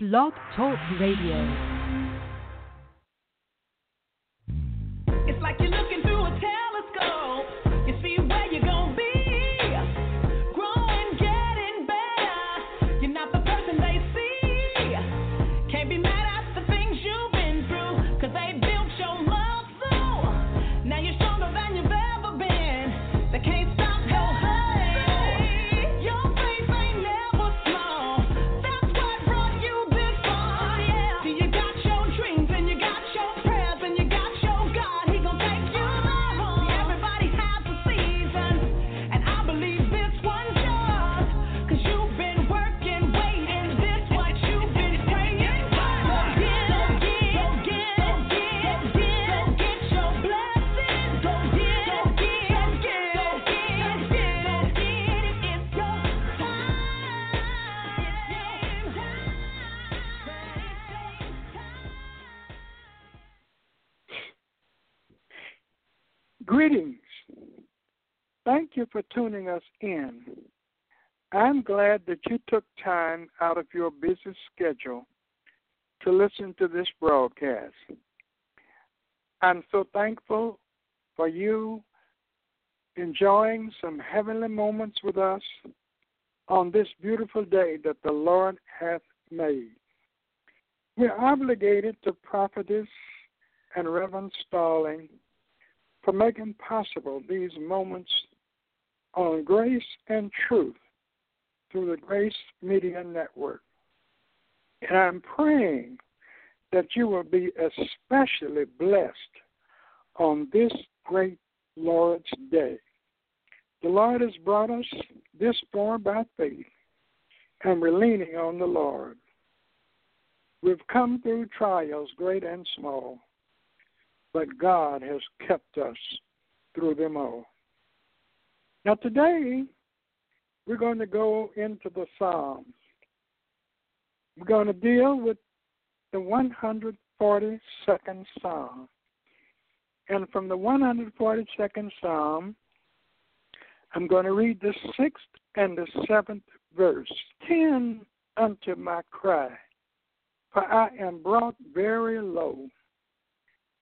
Blog Talk Radio. It's like you're looking through a telescope. Greetings. Thank you for tuning us in. I'm glad that you took time out of your busy schedule to listen to this broadcast. I'm so thankful for you enjoying some heavenly moments with us on this beautiful day that the Lord hath made. We're obligated to Prophetess and Reverend Starling for making possible these moments on grace and truth through the Grace Media Network. And I'm praying that you will be especially blessed on this great Lord's Day. The Lord has brought us this far by faith, and we're leaning on the Lord. We've come through trials, great and small but God has kept us through them all. Now, today, we're going to go into the Psalms. We're going to deal with the 142nd Psalm. And from the 142nd Psalm, I'm going to read the sixth and the seventh verse. Tend unto my cry, for I am brought very low.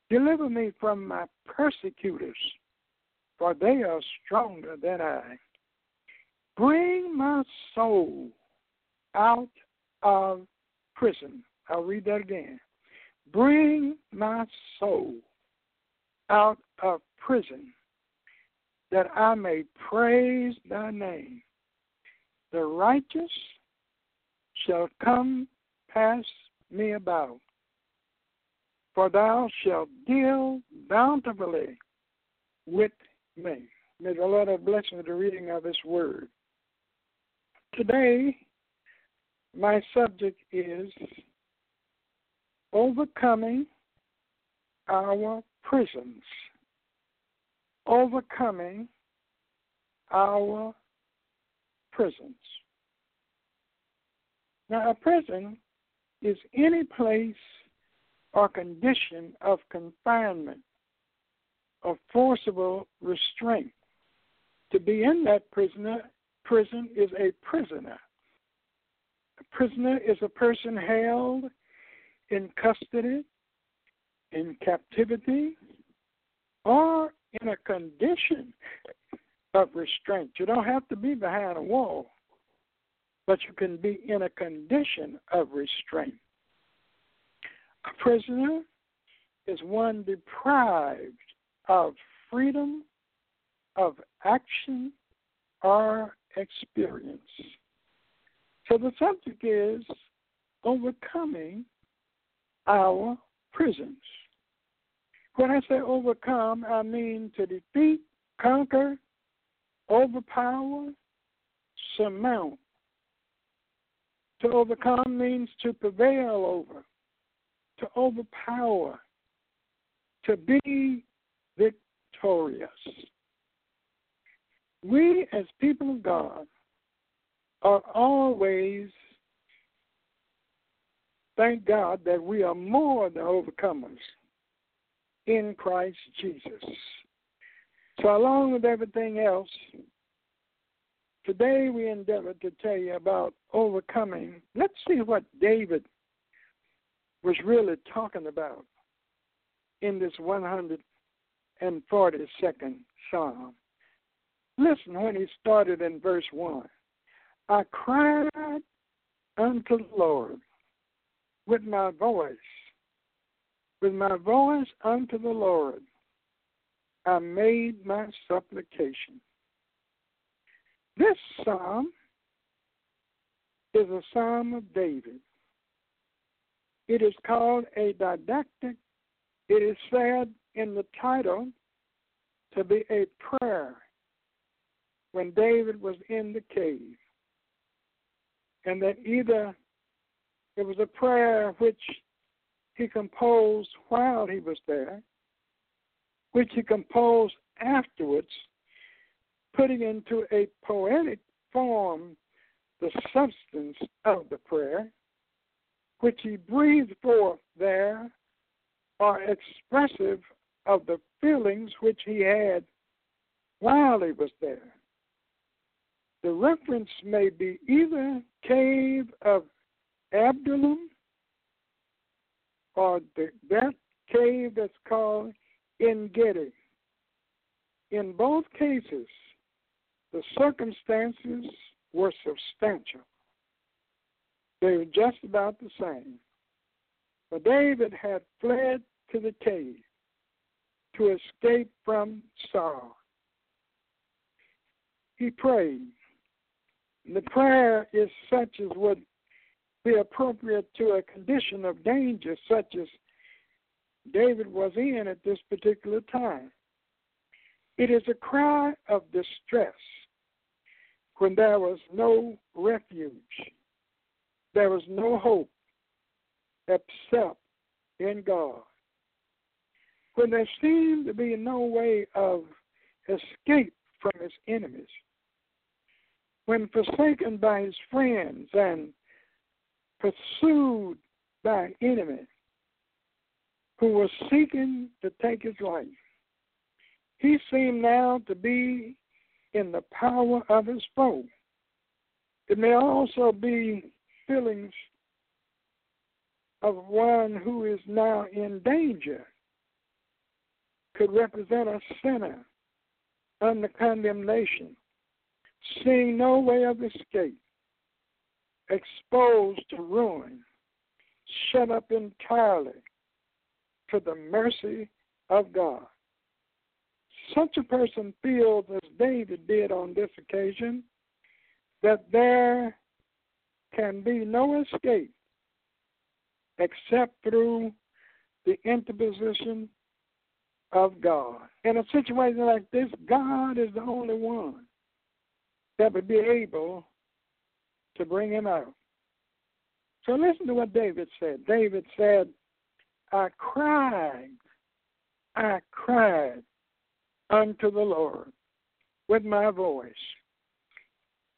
Deliver me from my persecutors, for they are stronger than I. Bring my soul out of prison. I'll read that again. Bring my soul out of prison, that I may praise thy name. The righteous shall come past me about for thou shalt deal bountifully with me. May the Lord have blessing the reading of his word. Today, my subject is overcoming our prisons. Overcoming our prisons. Now, a prison is any place or condition of confinement or forcible restraint. To be in that prisoner prison is a prisoner. A prisoner is a person held in custody, in captivity, or in a condition of restraint. You don't have to be behind a wall, but you can be in a condition of restraint. A prisoner is one deprived of freedom of action or experience. So the subject is overcoming our prisons. When I say overcome, I mean to defeat, conquer, overpower, surmount. To overcome means to prevail over to overpower, to be victorious. We, as people of God, are always, thank God, that we are more than overcomers in Christ Jesus. So, along with everything else, today we endeavor to tell you about overcoming. Let's see what David was really talking about in this 142nd Psalm. Listen when he started in verse 1. I cried unto the Lord with my voice, with my voice unto the Lord. I made my supplication. This psalm is a psalm of David. It is called a didactic. It is said in the title to be a prayer when David was in the cave. And that either it was a prayer which he composed while he was there, which he composed afterwards, putting into a poetic form the substance of the prayer, which he breathed forth there are expressive of the feelings which he had while he was there. The reference may be either cave of Adullam or the, that cave that's called En Gedi. In both cases, the circumstances were substantial. They were just about the same. But David had fled to the cave to escape from Saul. He prayed. The prayer is such as would be appropriate to a condition of danger, such as David was in at this particular time. It is a cry of distress when there was no refuge, there was no hope except in God. When there seemed to be no way of escape from his enemies, when forsaken by his friends and pursued by enemy who was seeking to take his life, he seemed now to be in the power of his foe. It may also be feelings of one who is now in danger, could represent a sinner under condemnation, seeing no way of escape, exposed to ruin, shut up entirely to the mercy of God. Such a person feels, as David did on this occasion, that there can be no escape except through the interposition of God. In a situation like this, God is the only one that would be able to bring him out. So listen to what David said. David said, I cried, I cried unto the Lord with my voice.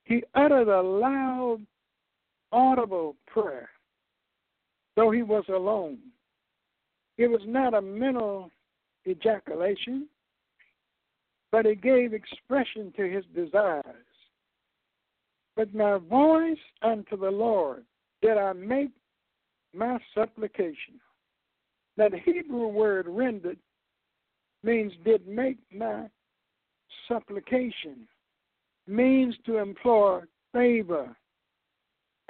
He uttered a loud, audible prayer, though he was alone. It was not a mental ejaculation, but it gave expression to his desires. With my voice unto the Lord did I make my supplication. That Hebrew word rendered means did make my supplication, means to implore favor,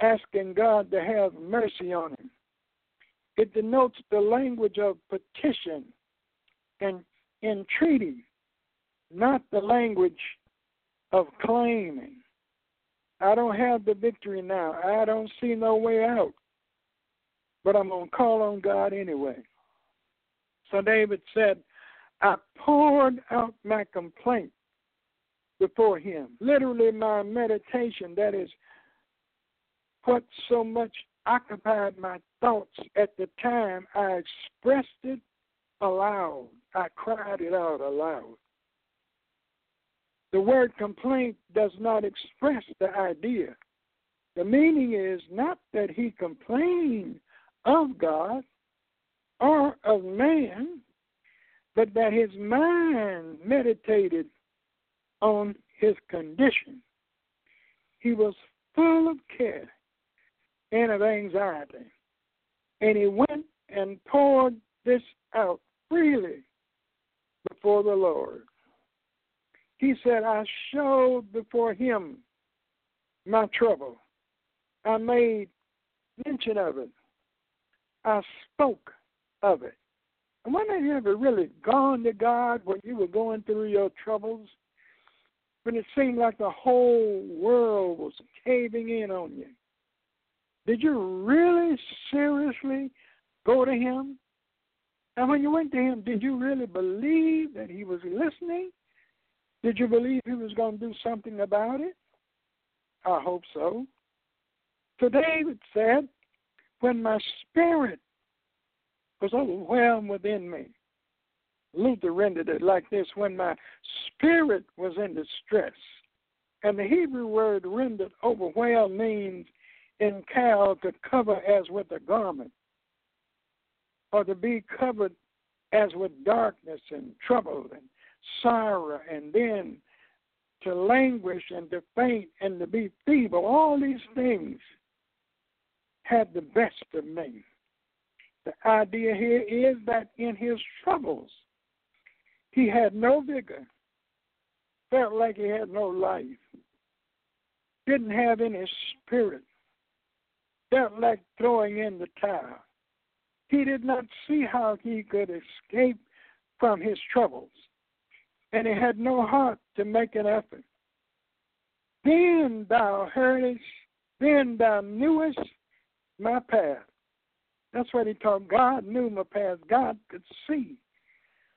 asking God to have mercy on him. It denotes the language of petition and entreaty, not the language of claiming. I don't have the victory now. I don't see no way out. But I'm going to call on God anyway. So David said, I poured out my complaint before him. Literally, my meditation, that is what so much occupied my thoughts at the time, I expressed it aloud. I cried it out aloud. The word complaint does not express the idea. The meaning is not that he complained of God or of man, but that his mind meditated on his condition. He was full of care and of anxiety. And he went and poured this out freely before the Lord. He said, I showed before him my trouble. I made mention of it. I spoke of it. And when have you ever really gone to God when you were going through your troubles? When it seemed like the whole world was caving in on you? Did you really seriously go to Him? And when you went to Him, did you really believe that He was listening? Did you believe He was going to do something about it? I hope so. So David said, When my spirit was overwhelmed within me, Luther rendered it like this when my spirit was in distress. And the Hebrew word rendered overwhelmed means in Kal to cover as with a garment, or to be covered as with darkness and trouble and sorrow, and then to languish and to faint and to be feeble. All these things had the best of me. The idea here is that in his troubles, he had no vigor, felt like he had no life, didn't have any spirit, felt like throwing in the towel. He did not see how he could escape from his troubles, and he had no heart to make an effort. Then thou heardest, then thou knewest my path. That's what he taught. God knew my path. God could see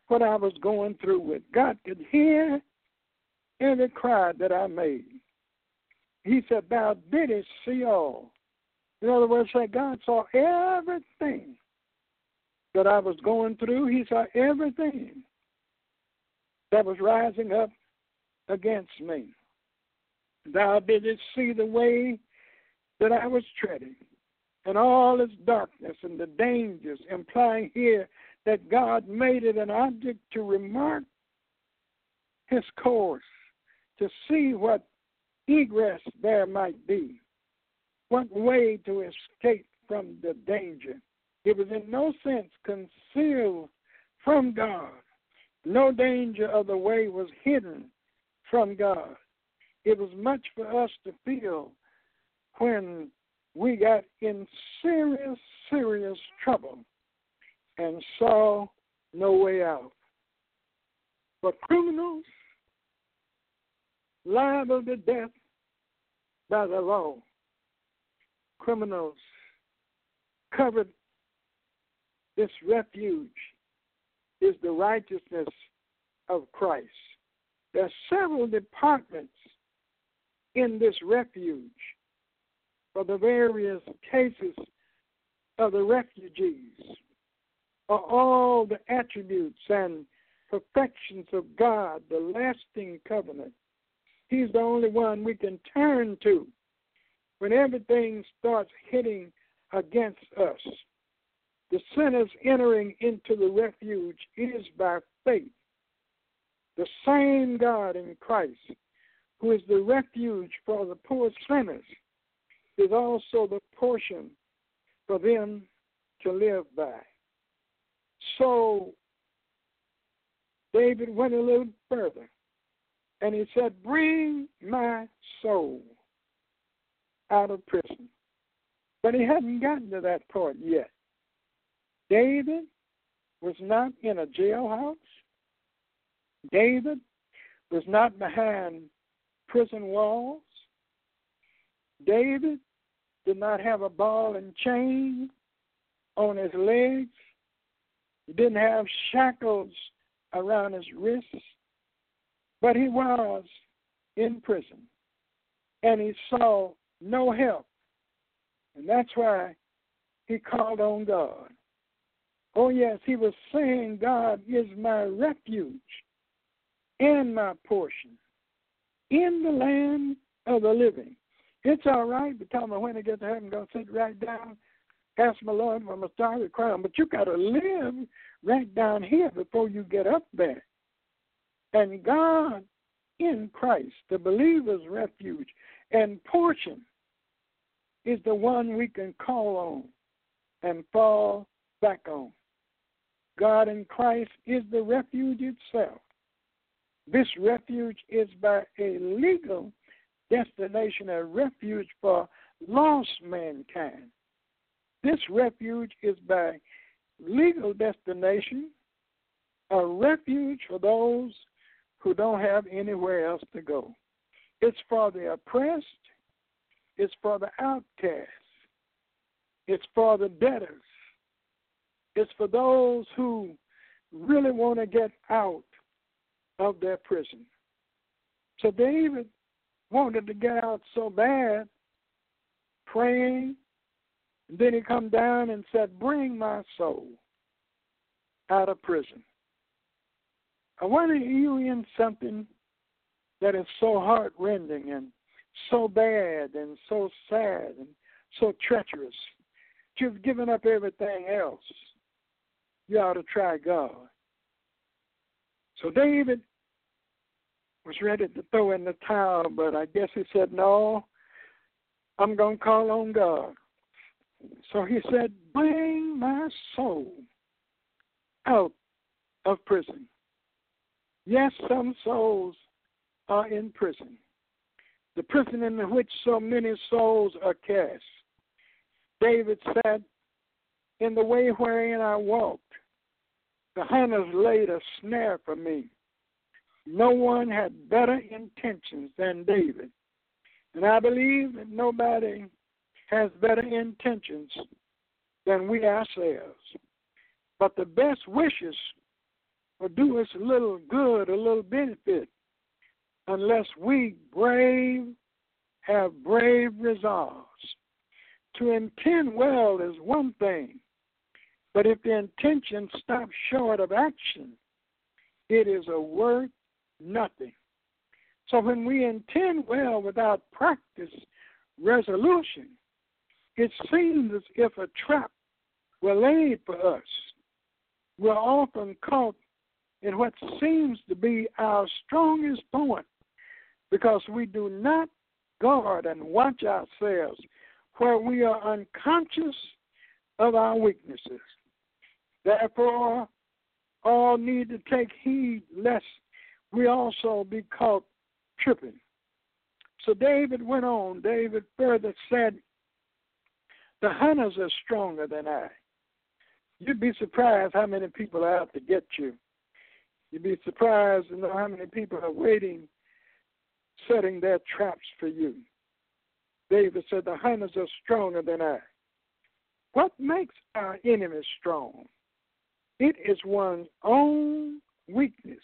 what I was going through with. God could hear every cry that I made. He said, Thou didst see all. In other words, said God saw everything that I was going through. He saw everything that was rising up against me. Thou didst see the way that I was treading and all its darkness and the dangers, implying here that God made it an object to remark his course, to see what egress there might be, what way to escape from the danger. It was in no sense concealed from God. No danger of the way was hidden from God. It was much for us to feel when we got in serious, serious trouble and saw no way out. But criminals liable to death by the law, criminals covered this refuge is the righteousness of Christ. There are several departments in this refuge for the various cases of the refugees are all the attributes and perfections of God, the lasting covenant. He's the only one we can turn to when everything starts hitting against us. The sinners entering into the refuge is by faith. The same God in Christ, who is the refuge for the poor sinners, is also the portion for them to live by. So David went a little further and he said, Bring my soul out of prison. But he hadn't gotten to that point yet. David was not in a jailhouse. David was not behind prison walls. David did not have a ball and chain on his legs. He didn't have shackles around his wrists. But he was in prison. And he saw no help. And that's why he called on God. Oh, yes, he was saying, God is my refuge and my portion in the land of the living. It's all right to tell me when I get to heaven, go sit right down, ask my Lord for my starry crown. But you got to live right down here before you get up there. And God in Christ, the believer's refuge and portion, is the one we can call on and fall back on. God in Christ is the refuge itself. This refuge is by a legal destination, a refuge for lost mankind. This refuge is by legal destination, a refuge for those who don't have anywhere else to go. It's for the oppressed, it's for the outcast, it's for the debtors, it's for those who really want to get out of their prison. So David wanted to get out so bad, praying. And then he come down and said, Bring my soul out of prison. I want to you in something that is so heartrending and so bad and so sad and so treacherous. You've given up everything else. You ought to try God. So David was ready to throw in the towel, but I guess he said, No, I'm going to call on God. So he said, Bring my soul out of prison. Yes, some souls are in prison, the prison in which so many souls are cast. David said, In the way wherein I walked, the hunters laid a snare for me. No one had better intentions than David. And I believe that nobody has better intentions than we ourselves. But the best wishes will do us a little good, a little benefit, unless we brave, have brave resolves. To intend well is one thing, but if the intention stops short of action, it is a worth nothing. So when we intend well without practice, resolution, it seems as if a trap were laid for us. We're often caught in what seems to be our strongest point because we do not guard and watch ourselves where we are unconscious of our weaknesses. Therefore, all need to take heed lest we also be caught tripping. So David went on. David further said, The hunters are stronger than I. You'd be surprised how many people are out to get you. You'd be surprised to know how many people are waiting, setting their traps for you. David said, The hunters are stronger than I. What makes our enemy strong? It is one's own weakness.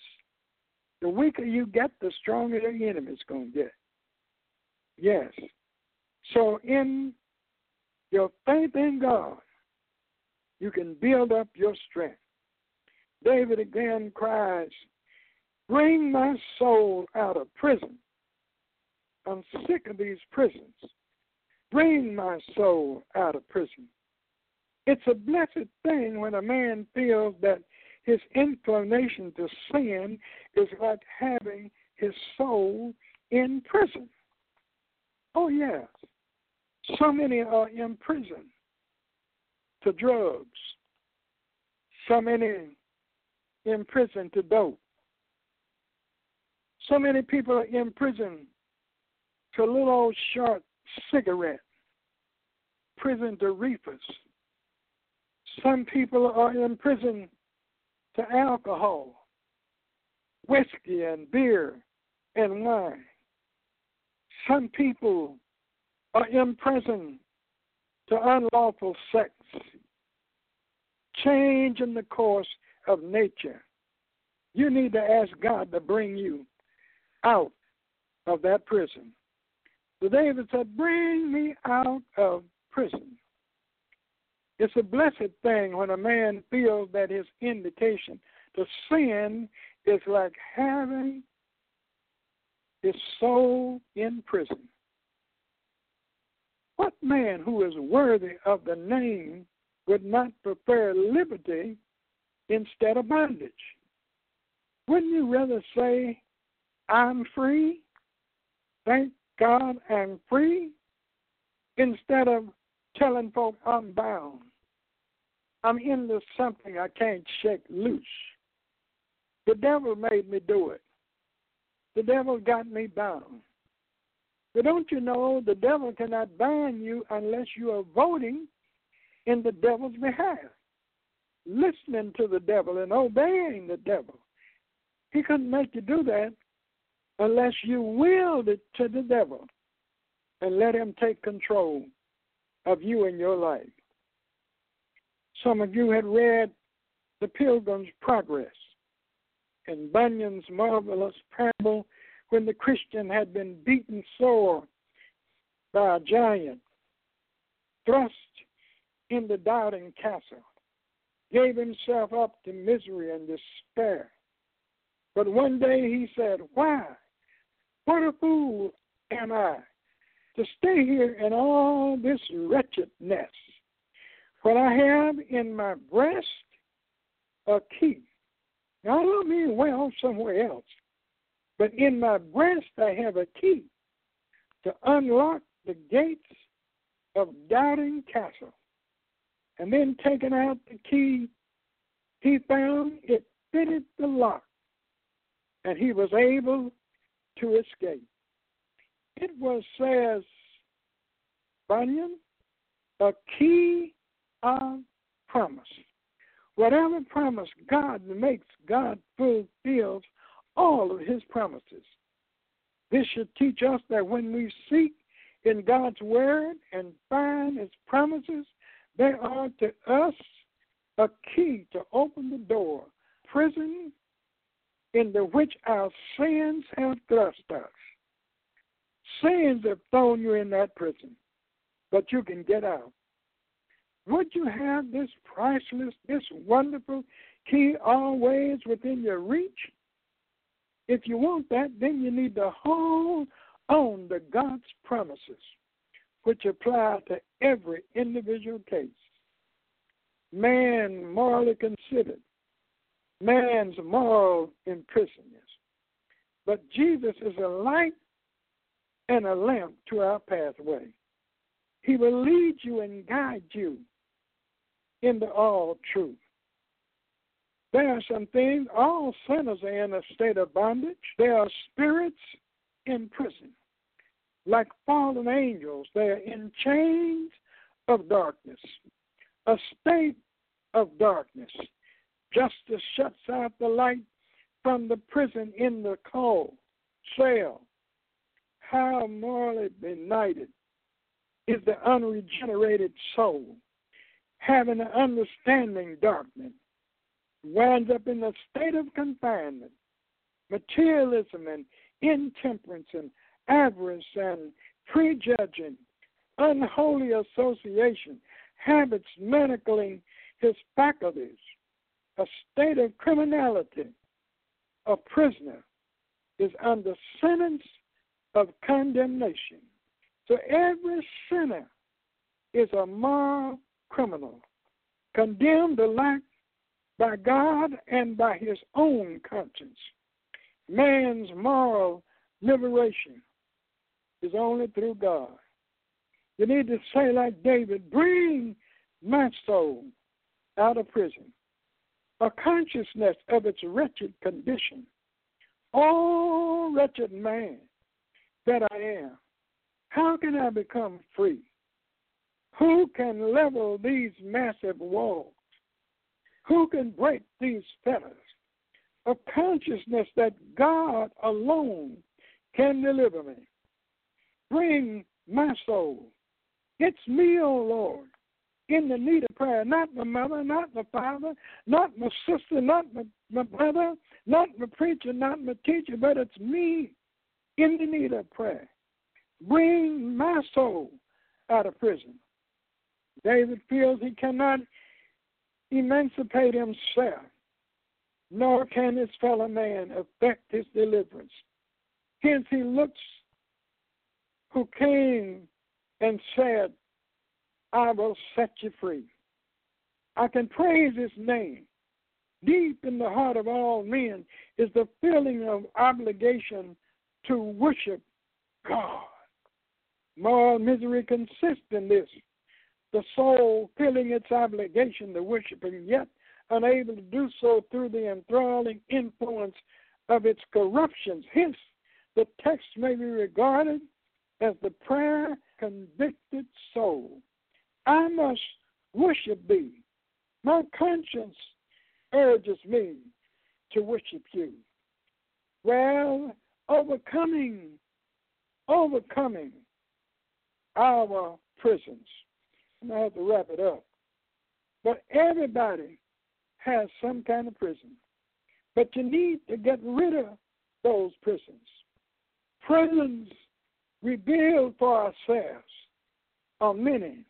The weaker you get, the stronger your enemy's going to get. Yes. So, in your faith in God, you can build up your strength. David again cries, Bring my soul out of prison. I'm sick of these prisons. Bring my soul out of prison. It's a blessed thing when a man feels that his inclination to sin is like having his soul in prison. Oh, yes. So many are in prison to drugs, so many in prison to dope. So many people are in prison to little old short cigarette, prison to reefers. Some people are in prison to alcohol, whiskey and beer and wine. Some people are in prison to unlawful sex, change in the course of nature. You need to ask God to bring you out of that prison. So David said, Bring me out of prison. It's a blessed thing when a man feels that his indication to sin is like having his soul in prison. What man who is worthy of the name would not prefer liberty instead of bondage? Wouldn't you rather say, I'm free? Thank God I'm free? Instead of telling folk I'm bound. I'm into something I can't shake loose. The devil made me do it. The devil got me bound. But don't you know the devil cannot bind you unless you are voting in the devil's behalf, listening to the devil and obeying the devil. He couldn't make you do that unless you willed it to the devil and let him take control of you and your life. Some of you had read The Pilgrim's Progress and Bunyan's marvelous parable when the Christian had been beaten sore by a giant, thrust in the doubting castle, gave himself up to misery and despair. But one day he said, Why? What a fool am I to stay here in all this wretchedness when I have in my breast a key. Now, I don't mean well somewhere else, but in my breast I have a key to unlock the gates of Doubting Castle. And then taking out the key, he found it fitted the lock, and he was able to escape. It was, says Bunyan, a key of promise. Whatever promise God makes, God fulfills all of his promises. This should teach us that when we seek in God's word and find his promises, they are to us a key to open the door, prison into which our sins have thrust us. Sins have thrown you in that prison, but you can get out. Would you have this priceless, this wonderful key always within your reach? If you want that, then you need to hold on to God's promises, which apply to every individual case. Man morally considered, man's moral imprisonment. But Jesus is a light and a lamp to our pathway. He will lead you and guide you into all truth. There are some things, all sinners are in a state of bondage. There are spirits in prison. Like fallen angels, they are in chains of darkness, a state of darkness. Justice shuts out the light from the prison in the cold cell. How morally benighted is the unregenerated soul, having an understanding darkness winds up in a state of confinement, materialism and intemperance and avarice and prejudging, unholy association, habits manacling his faculties, a state of criminality. A prisoner is under sentence of condemnation. So every sinner is a moral criminal, condemned alike by God and by his own conscience. Man's moral liberation is only through God. You need to say, like David, bring my soul out of prison, a consciousness of its wretched condition. Oh, wretched man that I am, how can I become free? Who can level these massive walls? Who can break these fetters A consciousness that God alone can deliver me? Bring my soul. It's me, O oh Lord, in the need of prayer. Not my mother, not my father, not my sister, not my, my brother, not my preacher, not my teacher, but it's me in the need of prayer. Bring my soul out of prison. David feels he cannot emancipate himself, nor can his fellow man effect his deliverance. Hence he looks who came and said, I will set you free. I can praise his name. Deep in the heart of all men is the feeling of obligation to worship God. Moral misery consists in this the soul feeling its obligation to worship Him, yet unable to do so through the enthralling influence of its corruptions. Hence, the text may be regarded as the prayer convicted soul. I must worship thee. My conscience urges me to worship you. Well, overcoming, overcoming our prisons. And I have to wrap it up. But everybody has some kind of prison. But you need to get rid of those prisons. Prisons we build for ourselves are many.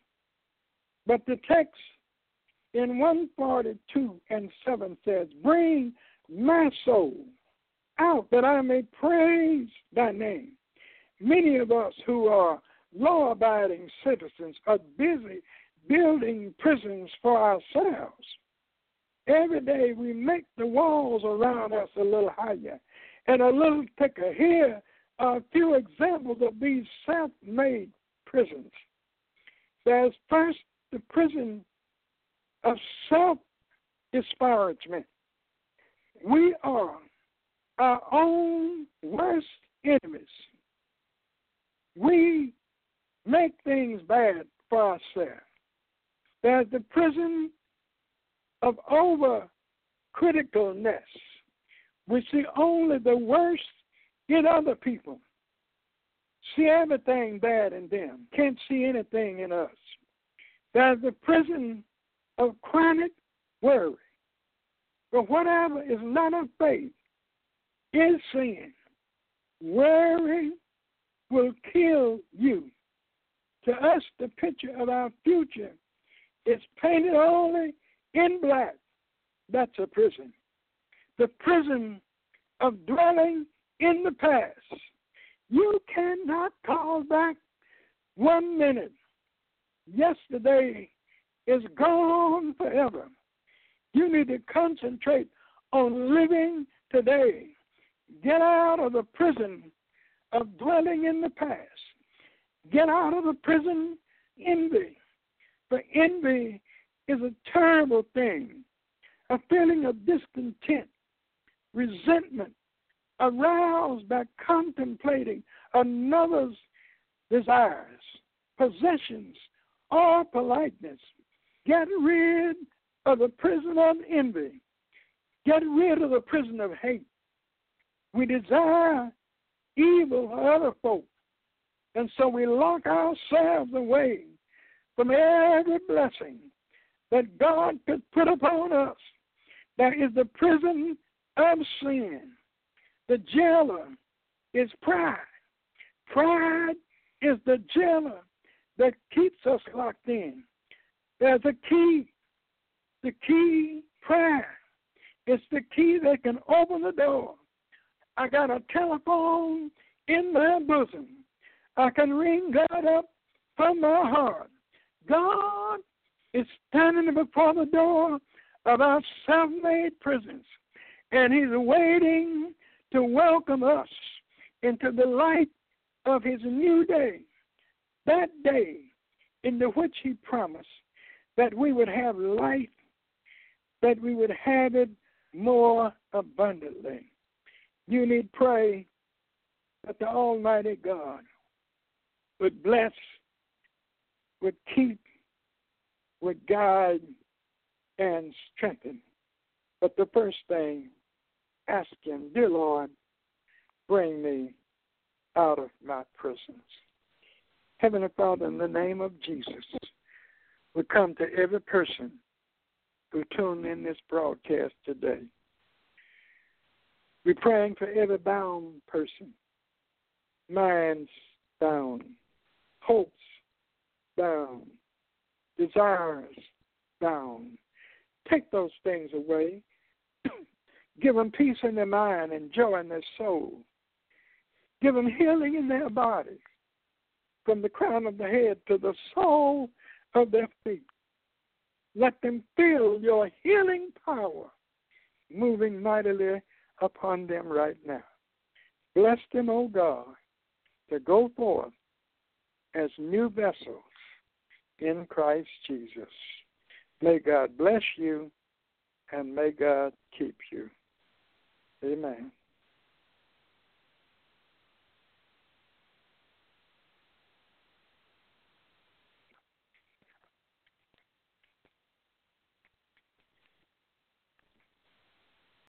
But the text in 142 and 7 says, Bring my soul out that I may praise thy name. Many of us who are law abiding citizens are busy building prisons for ourselves. Every day we make the walls around us a little higher and a little thicker. Here are a few examples of these self made prisons. There's first the prison of self disparagement. We are our own worst enemies. We make things bad for ourselves. There's the prison of over criticalness. We see only the worst in other people. See everything bad in them. Can't see anything in us. There's the prison of chronic worry. But whatever is not of faith is sin. Worry will kill you. To us, the picture of our future is painted only in black. That's a prison. The prison of dwelling in the past. You cannot call back one minute. Yesterday is gone forever. You need to concentrate on living today. Get out of the prison of dwelling in the past. Get out of the prison envy. For envy is a terrible thing. A feeling of discontent, resentment, aroused by contemplating another's desires, possessions, or politeness. Get rid of the prison of envy. Get rid of the prison of hate. We desire evil for other folk, and so we lock ourselves away from every blessing that God could put upon us. That is the prison of sin. The jailer is pride. Pride is the jailer that keeps us locked in. There's a key. The key, prayer. It's the key that can open the door. I got a telephone in my bosom. I can ring God up from my heart. God is standing before the door of our self made prisons, and He's waiting to welcome us into the light of his new day, that day in the which he promised that we would have life, that we would have it more abundantly. You need pray that the Almighty God would bless, would keep, would guide, and strengthen. But the first thing ask Him, Dear Lord, bring me out of my prisons. Heavenly Father, in the name of Jesus, we come to every person who tuned in this broadcast today. We're praying for every bound person, minds bound, hopes bound, desires bound. Take those things away Give them peace in their mind and joy in their soul. Give them healing in their bodies from the crown of the head to the sole of their feet. Let them feel your healing power moving mightily upon them right now. Bless them, O God, to go forth as new vessels in Christ Jesus. May God bless you and may God keep you. Amen.